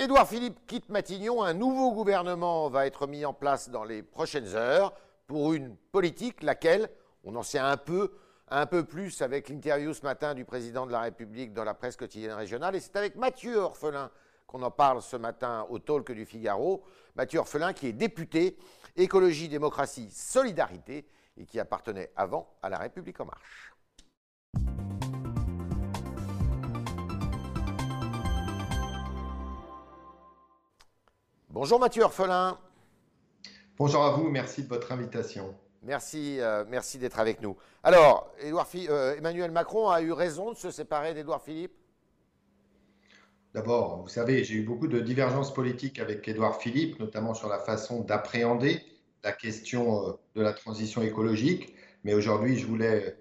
Édouard Philippe quitte Matignon. Un nouveau gouvernement va être mis en place dans les prochaines heures pour une politique laquelle on en sait un peu, un peu plus avec l'interview ce matin du président de la République dans la presse quotidienne régionale. Et c'est avec Mathieu Orphelin qu'on en parle ce matin au talk du Figaro. Mathieu Orphelin qui est député écologie, démocratie, solidarité et qui appartenait avant à la République en marche. Bonjour Mathieu Orphelin. Bonjour à vous, merci de votre invitation. Merci, euh, merci d'être avec nous. Alors, euh, Emmanuel Macron a eu raison de se séparer d'Édouard Philippe? D'abord, vous savez, j'ai eu beaucoup de divergences politiques avec Édouard Philippe, notamment sur la façon d'appréhender la question euh, de la transition écologique. Mais aujourd'hui, je voulais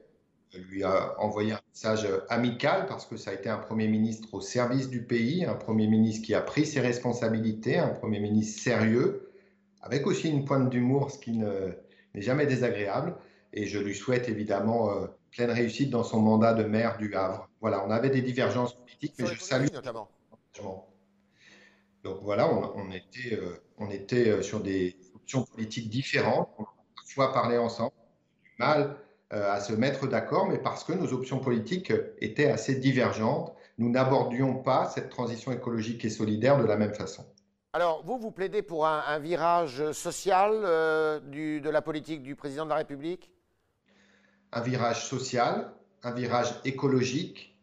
lui envoyer un message amical parce que ça a été un Premier ministre au service du pays, un Premier ministre qui a pris ses responsabilités, un Premier ministre sérieux, avec aussi une pointe d'humour, ce qui n'est jamais désagréable. Et je lui souhaite évidemment euh, pleine réussite dans son mandat de maire du Havre. Voilà, on avait des divergences politiques, mais je salue notamment. Donc voilà, on, était, euh, on était euh, sur des options politiques différentes, on a parfois parlé ensemble, du mal euh, à se mettre d'accord, mais parce que nos options politiques étaient assez divergentes, nous n'abordions pas cette transition écologique et solidaire de la même façon. Alors, vous, vous plaidez pour un, virage social euh, du, de la politique du président de la République? Un virage social, un virage écologique,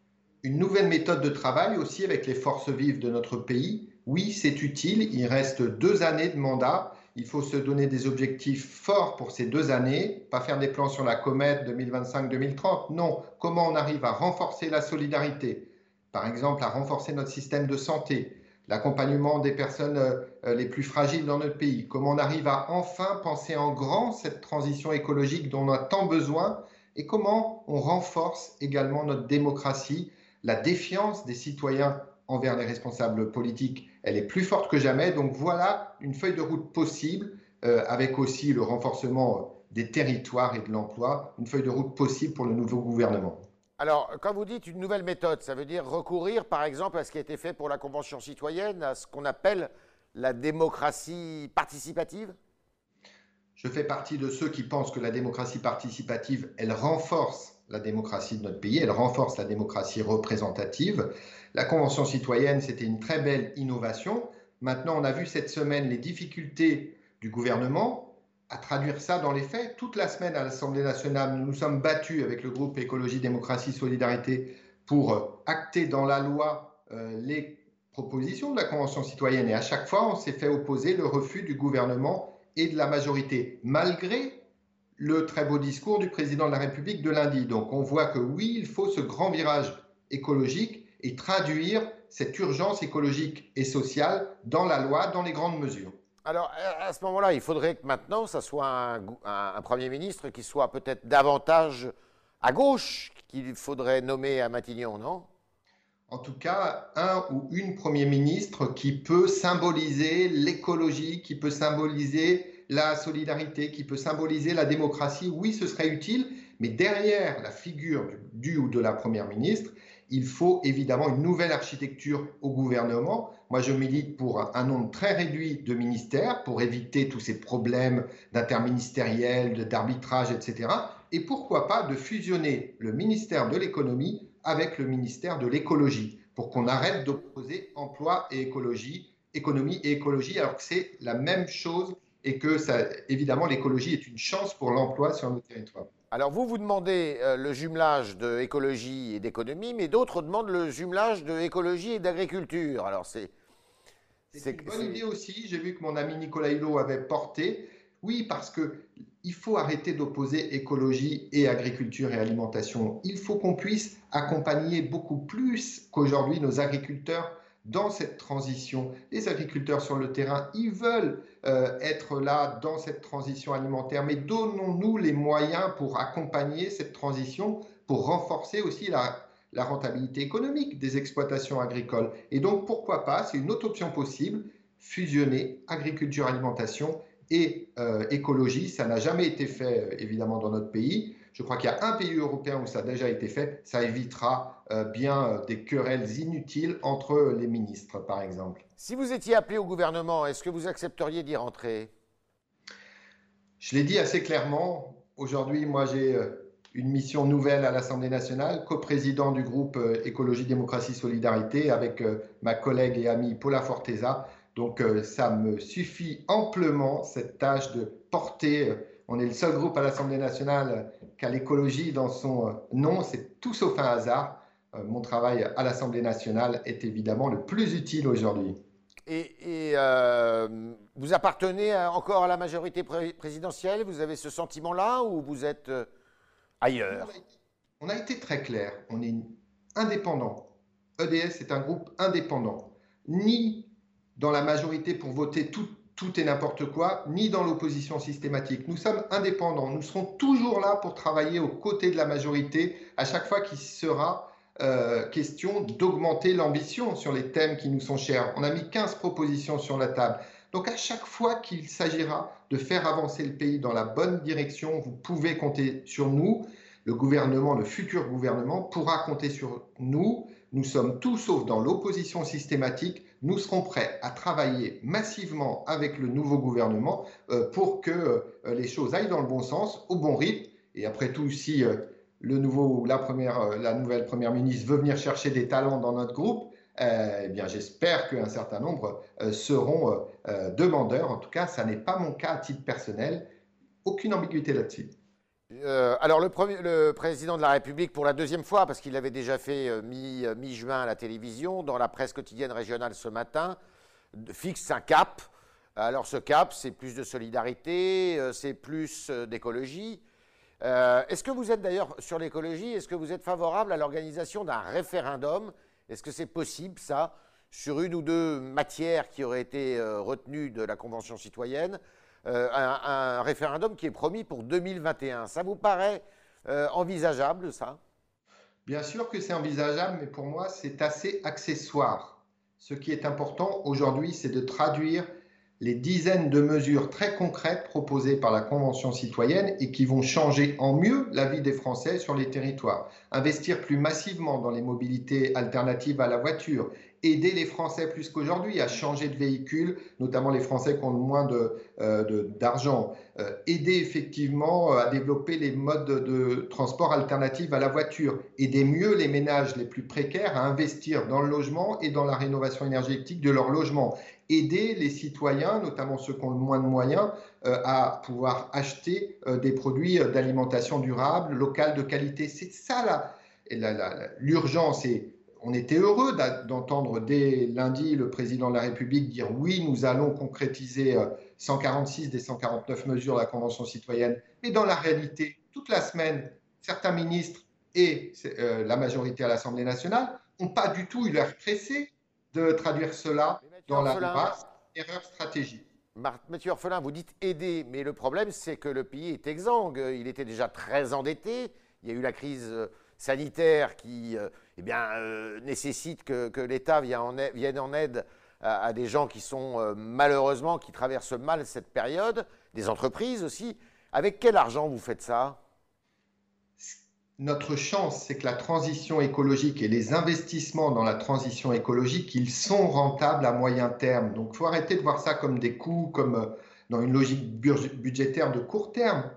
une nouvelle méthode de travail aussi avec les forces vives de notre pays. Oui, c'est utile, il reste deux années de mandat il faut se donner des objectifs forts pour ces deux années, pas faire des plans sur la comète 2025-2030. Non, comment on arrive à renforcer la solidarité, par exemple à renforcer notre système de santé, l'accompagnement des personnes euh, les plus fragiles dans notre pays, comment on arrive à enfin penser en grand cette transition écologique dont on a tant besoin, et comment on renforce également notre démocratie, la défiance des citoyens envers les responsables politiques, elle est plus forte que jamais. Donc voilà une feuille de route possible, euh, avec aussi le renforcement des territoires et de l'emploi, une feuille de route possible pour le nouveau gouvernement. Alors, quand vous dites une nouvelle méthode, ça veut dire recourir, par exemple, à ce qui a été fait pour la Convention citoyenne, à ce qu'on appelle la démocratie participative? Je fais partie de ceux qui pensent que la démocratie participative, elle renforce la démocratie de notre pays, elle renforce la démocratie représentative. La Convention citoyenne, c'était une très belle innovation. Maintenant, on a vu cette semaine les difficultés du gouvernement à traduire ça dans les faits. Toute la semaine à l'Assemblée nationale, nous nous sommes battus avec le groupe Écologie, Démocratie, Solidarité pour euh, acter dans la loi euh, les propositions de la Convention citoyenne. Et à chaque fois, on s'est fait opposer le refus du gouvernement et de la majorité, malgré le très beau discours du président de la République de lundi. Donc on voit que oui, il faut ce grand virage écologique et traduire cette urgence écologique et sociale dans la loi, dans les grandes mesures. Alors à ce moment-là, il faudrait que maintenant, ça soit un, Premier ministre qui soit peut-être davantage à gauche qu'il faudrait nommer à Matignon, non? En tout cas, un ou une Premier ministre qui peut symboliser l'écologie, qui peut symboliser la solidarité, qui peut symboliser la démocratie, oui, ce serait utile, mais derrière la figure du, ou de la Première ministre, il faut évidemment une nouvelle architecture au gouvernement. Moi, je milite pour un nombre très réduit de ministères pour éviter tous ces problèmes d'interministériel, d'arbitrage, etc. Et pourquoi pas de fusionner le ministère de l'économie avec le ministère de l'écologie pour qu'on arrête d'opposer emploi et écologie, économie et écologie, alors que c'est la même chose et que évidemment l'écologie est une chance pour l'emploi sur nos territoires. Alors vous, vous demandez euh, le jumelage de écologie et d'économie, mais d'autres demandent le jumelage de écologie et d'agriculture. Alors c'est... C'est une bonne idée aussi. J'ai vu que mon ami Nicolas Hulot avait porté. Oui, parce que il faut arrêter d'opposer écologie et agriculture et alimentation. Il faut qu'on puisse accompagner beaucoup plus qu'aujourd'hui nos agriculteurs dans cette transition. Les agriculteurs sur le terrain, ils veulent euh, être là dans cette transition alimentaire, mais donnons-nous les moyens pour accompagner cette transition, pour renforcer aussi la, rentabilité économique des exploitations agricoles. Et donc, pourquoi pas, c'est une autre option possible, fusionner agriculture-alimentation et euh, écologie. Ça n'a jamais été fait, euh, évidemment, dans notre pays. Je crois qu'il y a un pays européen où ça a déjà été fait. Ça évitera bien des querelles inutiles entre les ministres, par exemple. Si vous étiez appelé au gouvernement, est-ce que vous accepteriez d'y rentrer? Je l'ai dit assez clairement. Aujourd'hui, moi, j'ai une mission nouvelle à l'Assemblée nationale, coprésident du groupe Écologie, Démocratie, Solidarité avec ma collègue et amie Paula Forteza. Donc, ça me suffit amplement, cette tâche de porter on est le seul groupe à l'Assemblée nationale qui a l'écologie dans son euh, nom. C'est tout sauf un hasard. Euh, mon travail à l'Assemblée nationale est évidemment le plus utile aujourd'hui. Et, euh, vous appartenez encore à la majorité présidentielle? Vous avez ce sentiment-là ou vous êtes ailleurs? On a, été très clair. On est indépendant. EDS est un groupe indépendant. Ni dans la majorité pour voter tout, tout et n'importe quoi, ni dans l'opposition systématique. Nous sommes indépendants. Nous serons toujours là pour travailler aux côtés de la majorité à chaque fois qu'il sera euh, question d'augmenter l'ambition sur les thèmes qui nous sont chers. On a mis 15 propositions sur la table. Donc à chaque fois qu'il s'agira de faire avancer le pays dans la bonne direction, vous pouvez compter sur nous. Le gouvernement, le futur gouvernement pourra compter sur nous. Nous sommes tous sauf dans l'opposition systématique nous serons prêts à travailler massivement avec le nouveau gouvernement euh, pour que euh, les choses aillent dans le bon sens, au bon rythme. Et après tout, si euh, le nouveau, la, première, la nouvelle première ministre veut venir chercher des talents dans notre groupe, eh bien, j'espère qu'un certain nombre seront demandeurs. En tout cas, ça n'est pas mon cas à titre personnel. Aucune ambiguïté là-dessus. Euh, alors le, président de la République, pour la deuxième fois, parce qu'il l'avait déjà fait euh, euh, mi-juin à la télévision, dans la presse quotidienne régionale ce matin, fixe un cap. Alors ce cap, c'est plus de solidarité, c'est plus d'écologie. est-ce que vous êtes d'ailleurs sur l'écologie, est-ce que vous êtes favorable à l'organisation d'un référendum? Est-ce que c'est possible ça sur une ou deux matières qui auraient été retenues de la Convention citoyenne? Euh, un, référendum qui est promis pour 2021. Ça vous paraît euh, envisageable, ça? Bien sûr que c'est envisageable, mais pour moi, c'est assez accessoire. Ce qui est important aujourd'hui, c'est de traduire les dizaines de mesures très concrètes proposées par la Convention citoyenne et qui vont changer en mieux la vie des Français sur les territoires. Investir plus massivement dans les mobilités alternatives à la voiture, aider les Français plus qu'aujourd'hui à changer de véhicule, notamment les Français qui ont moins euh, d'argent. De, euh, aider effectivement euh, à développer les modes de, transport alternatifs à la voiture. Aider mieux les ménages les plus précaires à investir dans le logement et dans la rénovation énergétique de leur logement. Aider les citoyens, notamment ceux qui ont le moins de moyens, à pouvoir acheter des produits d'alimentation durable, locale, de qualité. C'est ça l'urgence. Et on était heureux d'entendre dès lundi le président de la République dire oui, nous allons concrétiser 146 euh, des 149 mesures de la Convention citoyenne. Mais dans la réalité, toute la semaine, certains ministres et euh, la majorité à l'Assemblée nationale n'ont pas du tout eu l'air pressé de traduire cela dans la loi. Erreur stratégique. Mathieu Orphelin, vous dites aider, mais le problème, c'est que le pays est exsangue. Il était déjà très endetté. Il y a eu la crise euh, sanitaire qui euh, eh bien, euh, nécessite que, l'État vienne en aide à, des gens qui sont euh, malheureusement, qui traversent mal cette période, des entreprises aussi. Avec quel argent vous faites ça? Notre chance, c'est que la transition écologique et les investissements dans la transition écologique, ils sont rentables à moyen terme. Donc, il faut arrêter de voir ça comme des coûts, comme dans une logique budgétaire de court terme.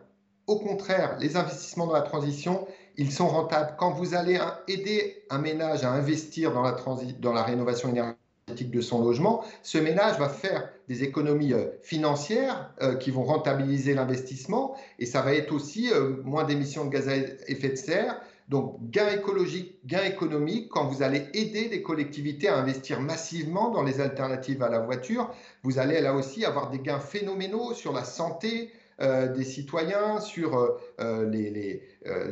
Au contraire, les investissements dans la transition, ils sont rentables. Quand vous allez aider un ménage à investir dans la, dans la rénovation énergétique de son logement, ce ménage va faire des économies euh, financières euh, qui vont rentabiliser l'investissement et ça va être aussi euh, moins d'émissions de gaz à effet de serre. Donc, gain écologique, gain économique, quand vous allez aider les collectivités à investir massivement dans les alternatives à la voiture, vous allez là aussi avoir des gains phénoménaux sur la santé, des citoyens, sur les,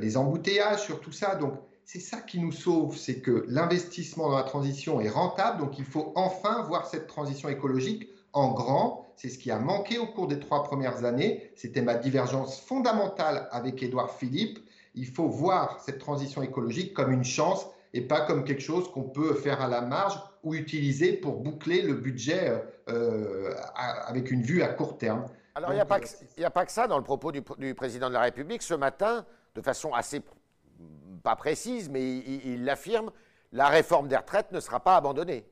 les, embouteillages, sur tout ça. Donc, c'est ça qui nous sauve, c'est que l'investissement dans la transition est rentable, donc il faut enfin voir cette transition écologique en grand. C'est ce qui a manqué au cours des trois premières années. C'était ma divergence fondamentale avec Édouard Philippe. Il faut voir cette transition écologique comme une chance et pas comme quelque chose qu'on peut faire à la marge ou utiliser pour boucler le budget avec une vue à court terme. Alors, il n'y a, a, pas que ça dans le propos du, président de la République. Ce matin, de façon assez pas précise, mais il l'affirme, la réforme des retraites ne sera pas abandonnée.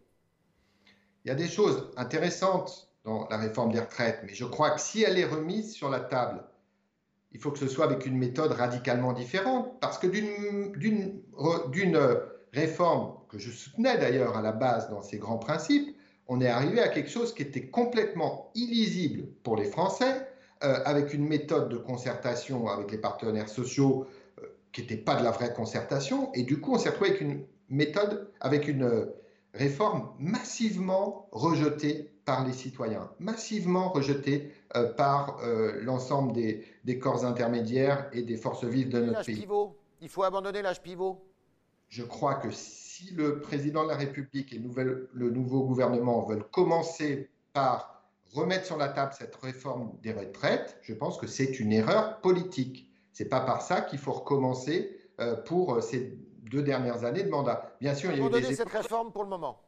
Il y a des choses intéressantes dans la réforme des retraites, mais je crois que si elle est remise sur la table, il faut que ce soit avec une méthode radicalement différente, parce que d'une réforme que je soutenais d'ailleurs à la base dans ses grands principes, on est arrivé à quelque chose qui était complètement illisible pour les Français, euh, avec une méthode de concertation avec les partenaires sociaux qui n'était pas de la vraie concertation, et du coup on s'est retrouvé avec une méthode, avec une euh, réforme massivement rejetée par les citoyens, massivement rejetée par l'ensemble des, corps intermédiaires et des forces vives de notre pays. Pivot. Il faut abandonner l'âge pivot. Je crois que si le président de la République et le nouveau gouvernement veulent commencer par remettre sur la table cette réforme des retraites, je pense que c'est une erreur politique. Ce n'est pas par ça qu'il faut recommencer euh, pour euh, ces deux dernières années de mandat. Bien sûr, il y a eu des cette réforme pour le moment.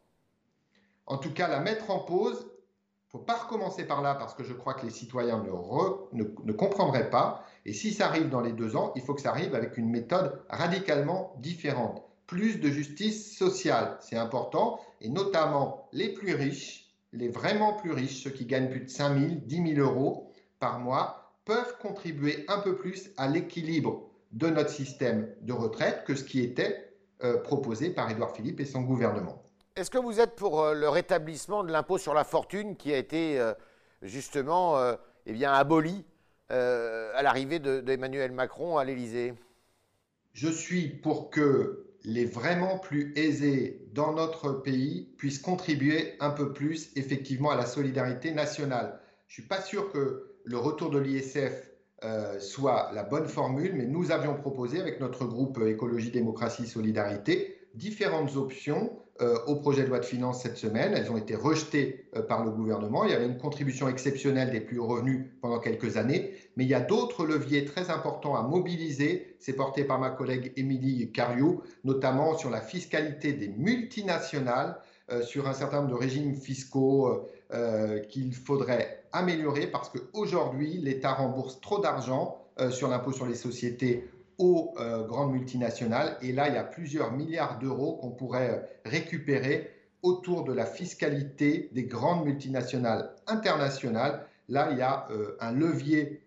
En tout cas, la mettre en pause. Il ne faut pas recommencer par là parce que je crois que les citoyens ne, ne comprendraient pas. Et si ça arrive dans les deux ans, il faut que ça arrive avec une méthode radicalement différente plus de justice sociale. C'est important, et notamment les plus riches, les vraiment plus riches, ceux qui gagnent plus de 5 000, 10 000 euros par mois, peuvent contribuer un peu plus à l'équilibre de notre système de retraite que ce qui était euh, proposé par Édouard Philippe et son gouvernement. Est-ce que vous êtes pour euh, le rétablissement de l'impôt sur la fortune qui a été euh, justement eh bien, aboli à l'arrivée d'Emmanuel Macron à l'Élysée? Je suis pour que les vraiment plus aisés dans notre pays puissent contribuer un peu plus effectivement à la solidarité nationale. Je ne suis pas sûr que le retour de l'ISF euh, soit la bonne formule, mais nous avions proposé avec notre groupe Écologie, Démocratie, Solidarité différentes options euh, au projet de loi de finances cette semaine. Elles ont été rejetées euh, par le gouvernement. Il y avait une contribution exceptionnelle des plus hauts revenus pendant quelques années, mais il y a d'autres leviers très importants à mobiliser. C'est porté par ma collègue Émilie Cario, notamment sur la fiscalité des multinationales, euh, sur un certain nombre de régimes fiscaux qu'il faudrait améliorer parce qu'aujourd'hui, l'État rembourse trop d'argent sur l'impôt sur les sociétés aux euh, grandes multinationales. Et là, il y a plusieurs milliards d'euros qu'on pourrait euh, récupérer autour de la fiscalité des grandes multinationales internationales. Là, il y a euh, un levier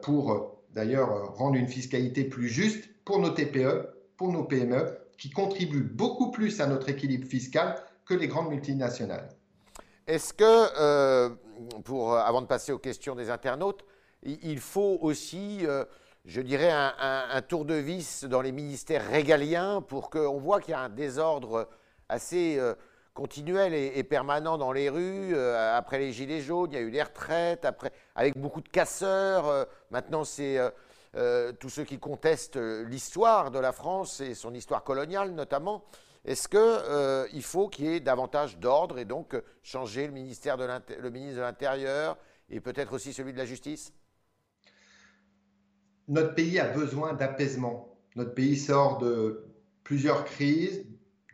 pour d'ailleurs rendre une fiscalité plus juste pour nos TPE, pour nos PME, qui contribuent beaucoup plus à notre équilibre fiscal que les grandes multinationales. Est-ce que, pour, avant de passer aux questions des internautes, il faut aussi je dirais, un, tour de vis dans les ministères régaliens pour qu'on voit qu'il y a un désordre assez euh, continuel et, permanent dans les rues. Euh, après les Gilets jaunes, il y a eu les retraites, avec beaucoup de casseurs. Euh, maintenant, c'est tous ceux qui contestent l'histoire de la France et son histoire coloniale notamment. Est-ce qu'il faut qu'il y ait davantage d'ordre et donc changer le, ministère de ministre de l'Intérieur et peut-être aussi celui de la Justice? Notre pays a besoin d'apaisement. Notre pays sort de plusieurs crises,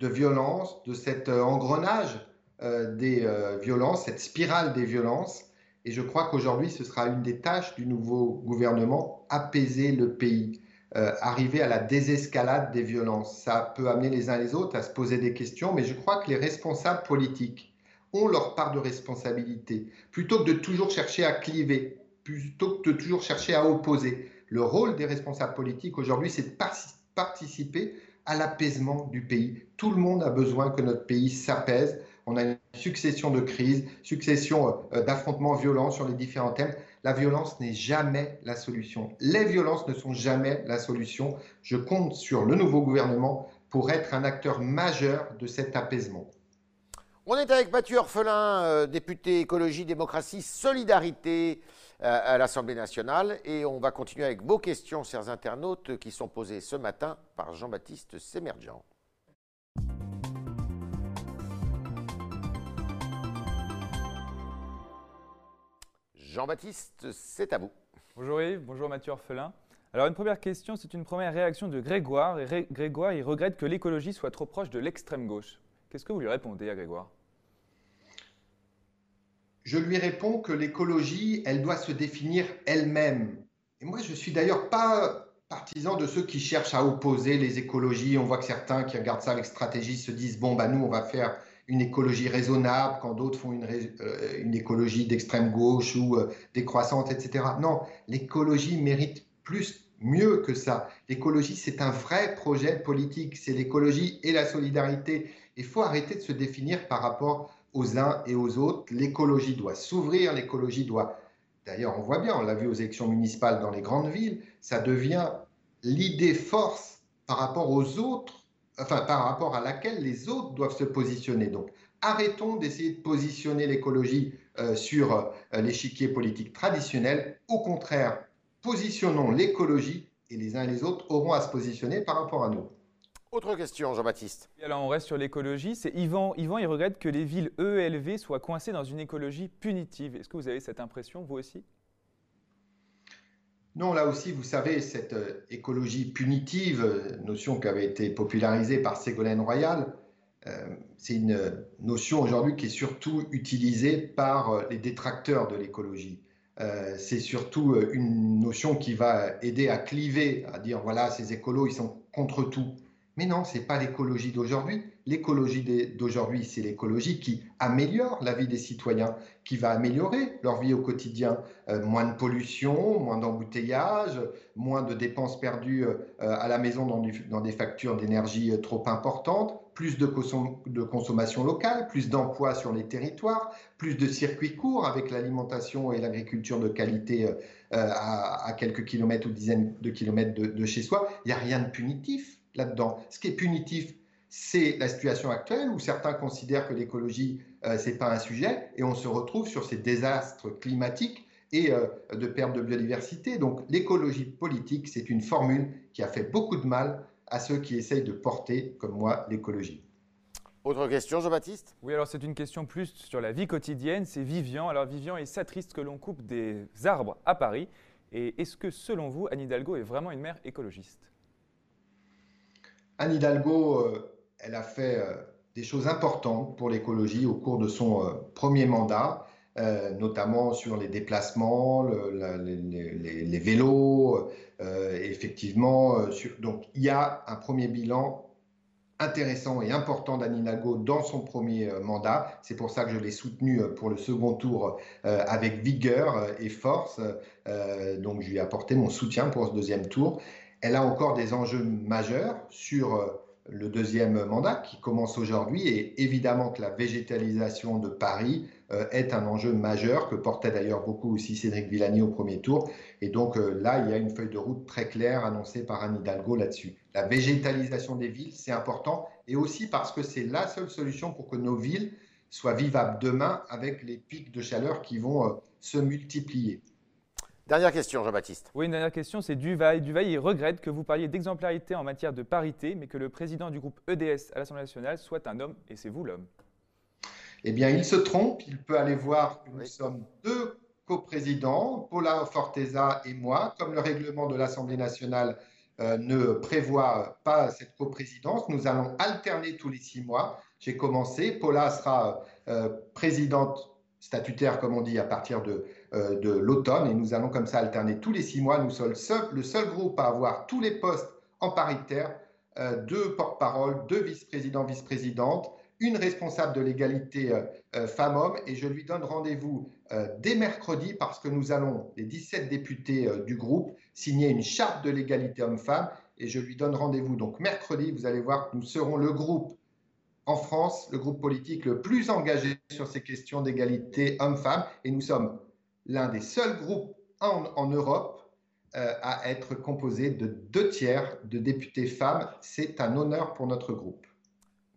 de violences, de cet euh, engrenage euh, des euh, violences, cette spirale des violences. Et je crois qu'aujourd'hui, ce sera une des tâches du nouveau gouvernement, apaiser le pays, arriver à la désescalade des violences. Ça peut amener les uns les autres à se poser des questions, mais je crois que les responsables politiques ont leur part de responsabilité. Plutôt que de toujours chercher à cliver, plutôt que de toujours chercher à opposer, le rôle des responsables politiques aujourd'hui, c'est de participer à l'apaisement du pays. Tout le monde a besoin que notre pays s'apaise. On a une succession de crises, succession euh, d'affrontements violents sur les différents thèmes. La violence n'est jamais la solution. Les violences ne sont jamais la solution. Je compte sur le nouveau gouvernement pour être un acteur majeur de cet apaisement. On est avec Mathieu Orphelin, euh, député écologie, démocratie, solidarité à l'Assemblée nationale. Et on va continuer avec vos questions, chers internautes, qui sont posées ce matin par Jean-Baptiste Sémergent. Jean-Baptiste, c'est à vous. Bonjour Yves, bonjour Mathieu Orphelin. Alors une première question, c'est une première réaction de Grégoire. Et Grégoire, il regrette que l'écologie soit trop proche de l'extrême gauche. Qu'est-ce que vous lui répondez à Grégoire? Je lui réponds que l'écologie, elle doit se définir elle-même. Et moi, je suis d'ailleurs pas, partisan de ceux qui cherchent à opposer les écologies. On voit que certains qui regardent ça avec stratégie se disent bon, bah, nous, on va faire une écologie raisonnable, quand d'autres font une, euh, une écologie d'extrême gauche ou euh, décroissante, etc. Non, l'écologie mérite plus, mieux que ça. L'écologie, c'est un vrai projet politique. C'est l'écologie et la solidarité. Il faut arrêter de se définir par rapport aux uns et aux autres. L'écologie doit s'ouvrir, l'écologie doit... D'ailleurs, on voit bien, on l'a vu aux élections municipales dans les grandes villes, ça devient l'idée force par rapport aux autres, enfin par rapport à laquelle les autres doivent se positionner. Donc, arrêtons d'essayer de positionner l'écologie euh, sur euh, l'échiquier politique traditionnel. Au contraire, positionnons l'écologie et les uns et les autres auront à se positionner par rapport à nous. Autre question, Jean-Baptiste. Alors on reste sur l'écologie. C'est Yvan. Yvan, il regrette que les villes EELV soient coincées dans une écologie punitive. Est-ce que vous avez cette impression, vous aussi? Non, là aussi, vous savez, cette euh, écologie punitive, euh, notion qui avait été popularisée par Ségolène Royal, euh, c'est une notion aujourd'hui qui est surtout utilisée par les détracteurs de l'écologie. c'est surtout une notion qui va aider à cliver, à dire voilà, ces écolos, ils sont contre tout. Mais non, ce n'est pas l'écologie d'aujourd'hui. L'écologie d'aujourd'hui, c'est l'écologie qui améliore la vie des citoyens, qui va améliorer leur vie au quotidien. Euh, moins de pollution, moins d'embouteillage, moins de dépenses perdues euh, à la maison dans, des factures d'énergie euh, trop importantes, plus de, consommation locale, plus d'emplois sur les territoires, plus de circuits courts avec l'alimentation et l'agriculture de qualité à, quelques kilomètres ou dizaines de kilomètres de chez soi. Il n'y a rien de punitif là-dedans. Ce qui est punitif, c'est la situation actuelle où certains considèrent que l'écologie, euh, ce n'est pas un sujet, et on se retrouve sur ces désastres climatiques et euh, de perte de biodiversité. Donc l'écologie politique, c'est une formule qui a fait beaucoup de mal à ceux qui essayent de porter, comme moi, l'écologie. Autre question, Jean-Baptiste? Oui, alors c'est une question plus sur la vie quotidienne. C'est Vivian. Alors Vivian est satriste que l'on coupe des arbres à Paris. Et est-ce que, selon vous, Anne Hidalgo est vraiment une mère écologiste? Anne Hidalgo, euh, elle a fait euh, des choses importantes pour l'écologie au cours de son euh, premier mandat, notamment sur les déplacements, les, vélos. effectivement, donc il y a un premier bilan intéressant et important d'Anne Hidalgo dans son premier mandat. C'est pour ça que je l'ai soutenu pour le second tour avec vigueur et force. donc je lui ai apporté mon soutien pour ce deuxième tour. Elle a encore des enjeux majeurs sur euh, le deuxième mandat qui commence aujourd'hui et évidemment que la végétalisation de Paris euh, est un enjeu majeur que portait d'ailleurs beaucoup aussi Cédric Villani au premier tour. Et donc euh, là, il y a une feuille de route très claire annoncée par Anne Hidalgo là-dessus. La végétalisation des villes, c'est important et aussi parce que c'est la seule solution pour que nos villes soient vivables demain avec les pics de chaleur qui vont se multiplier. Dernière question, Jean-Baptiste. Oui, une dernière question, c'est Duvaille. Duvaille, il regrette que vous parliez d'exemplarité en matière de parité, mais que le président du groupe EDS à l'Assemblée nationale soit un homme, et c'est vous l'homme. Eh bien, il se trompe. Il peut aller voir que nous sommes deux coprésidents, Paula Forteza et moi. Comme le règlement de l'Assemblée nationale euh, ne prévoit pas cette coprésidence, nous allons alterner tous les six mois. J'ai commencé. Paula sera euh, présidente statutaire, comme on dit, à partir de, euh, de l'automne. Et nous allons comme ça alterner tous les six mois. Nous sommes le seul groupe à avoir tous les postes en paritaire, euh, deux porte-parole, deux vice-présidents, vice-présidentes, une responsable de l'égalité euh, femmes-hommes. Et je lui donne rendez-vous dès mercredi parce que nous allons, les 17 députés du groupe, signer une charte de l'égalité homme-femme. Et je lui donne rendez-vous donc mercredi. Vous allez voir que nous serons le groupe en France, le groupe politique le plus engagé sur ces questions d'égalité homme-femme. Et nous sommes l'un des seuls groupes en, Europe euh, à être composé de deux tiers de députés femmes. C'est un honneur pour notre groupe.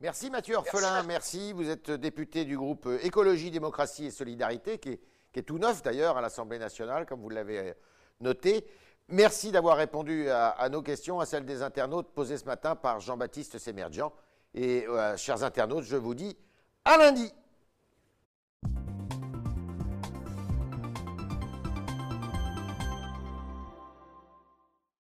Merci Mathieu Orphelin, merci. Vous êtes député du groupe Écologie, Démocratie et Solidarité, qui est, tout neuf d'ailleurs à l'Assemblée nationale, comme vous l'avez noté. Merci d'avoir répondu à, nos questions, à celles des internautes posées ce matin par Jean-Baptiste Sémergian. Et euh, chers internautes, je vous dis à lundi.